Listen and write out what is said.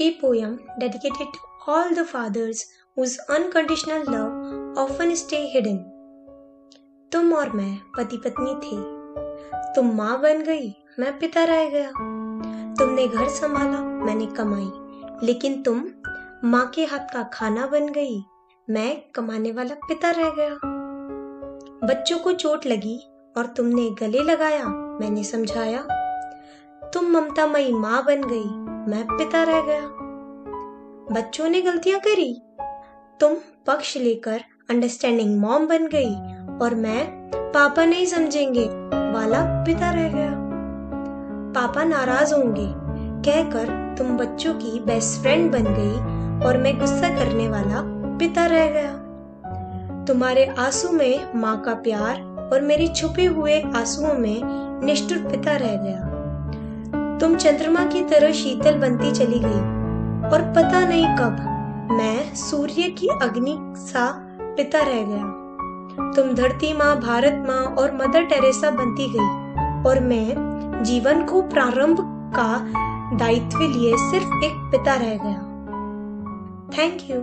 A poem dedicated to all the fathers whose unconditional love often stay hidden. तुम और मैं पति पत्नी थे। तुम माँ बन गई, मैं पिता रह गया। तुमने घर संभाला, मैंने कमाई। लेकिन तुम माँ के हाथ का खाना बन गई, मैं कमाने वाला पिता रह गया। बच्चों को चोट लगी और तुमने गले लगाया, मैंने समझाया। तुम ममतामयी माँ बन गई मैं पिता रह गया। बच्चों ने गलतियाँ करी। तुम पक्ष लेकर अंडरस्टैंडिंग मॉम बन गई और मैं पापा नहीं समझेंगे वाला पिता रह गया। पापा नाराज़ होंगे, कहकर तुम बच्चों की बेस्ट फ्रेंड बन गई और मैं गुस्सा करने वाला पिता रह गया। तुम्हारे आँसू में माँ का प्यार और मेरी छुपे हुए आंसुओं में निष्ठुर पिता रह गया। तुम चंद्रमा की तरह शीतल बनती चली गई। और पता नहीं कब मैं सूर्य की अग्नि सा पिता रह गया। तुम धरती माँ, भारत माँ और मदर टेरेसा बनती गई। और मैं जीवन को प्रारंभ का दायित्व लिए सिर्फ़ एक पिता रह गया। Thank you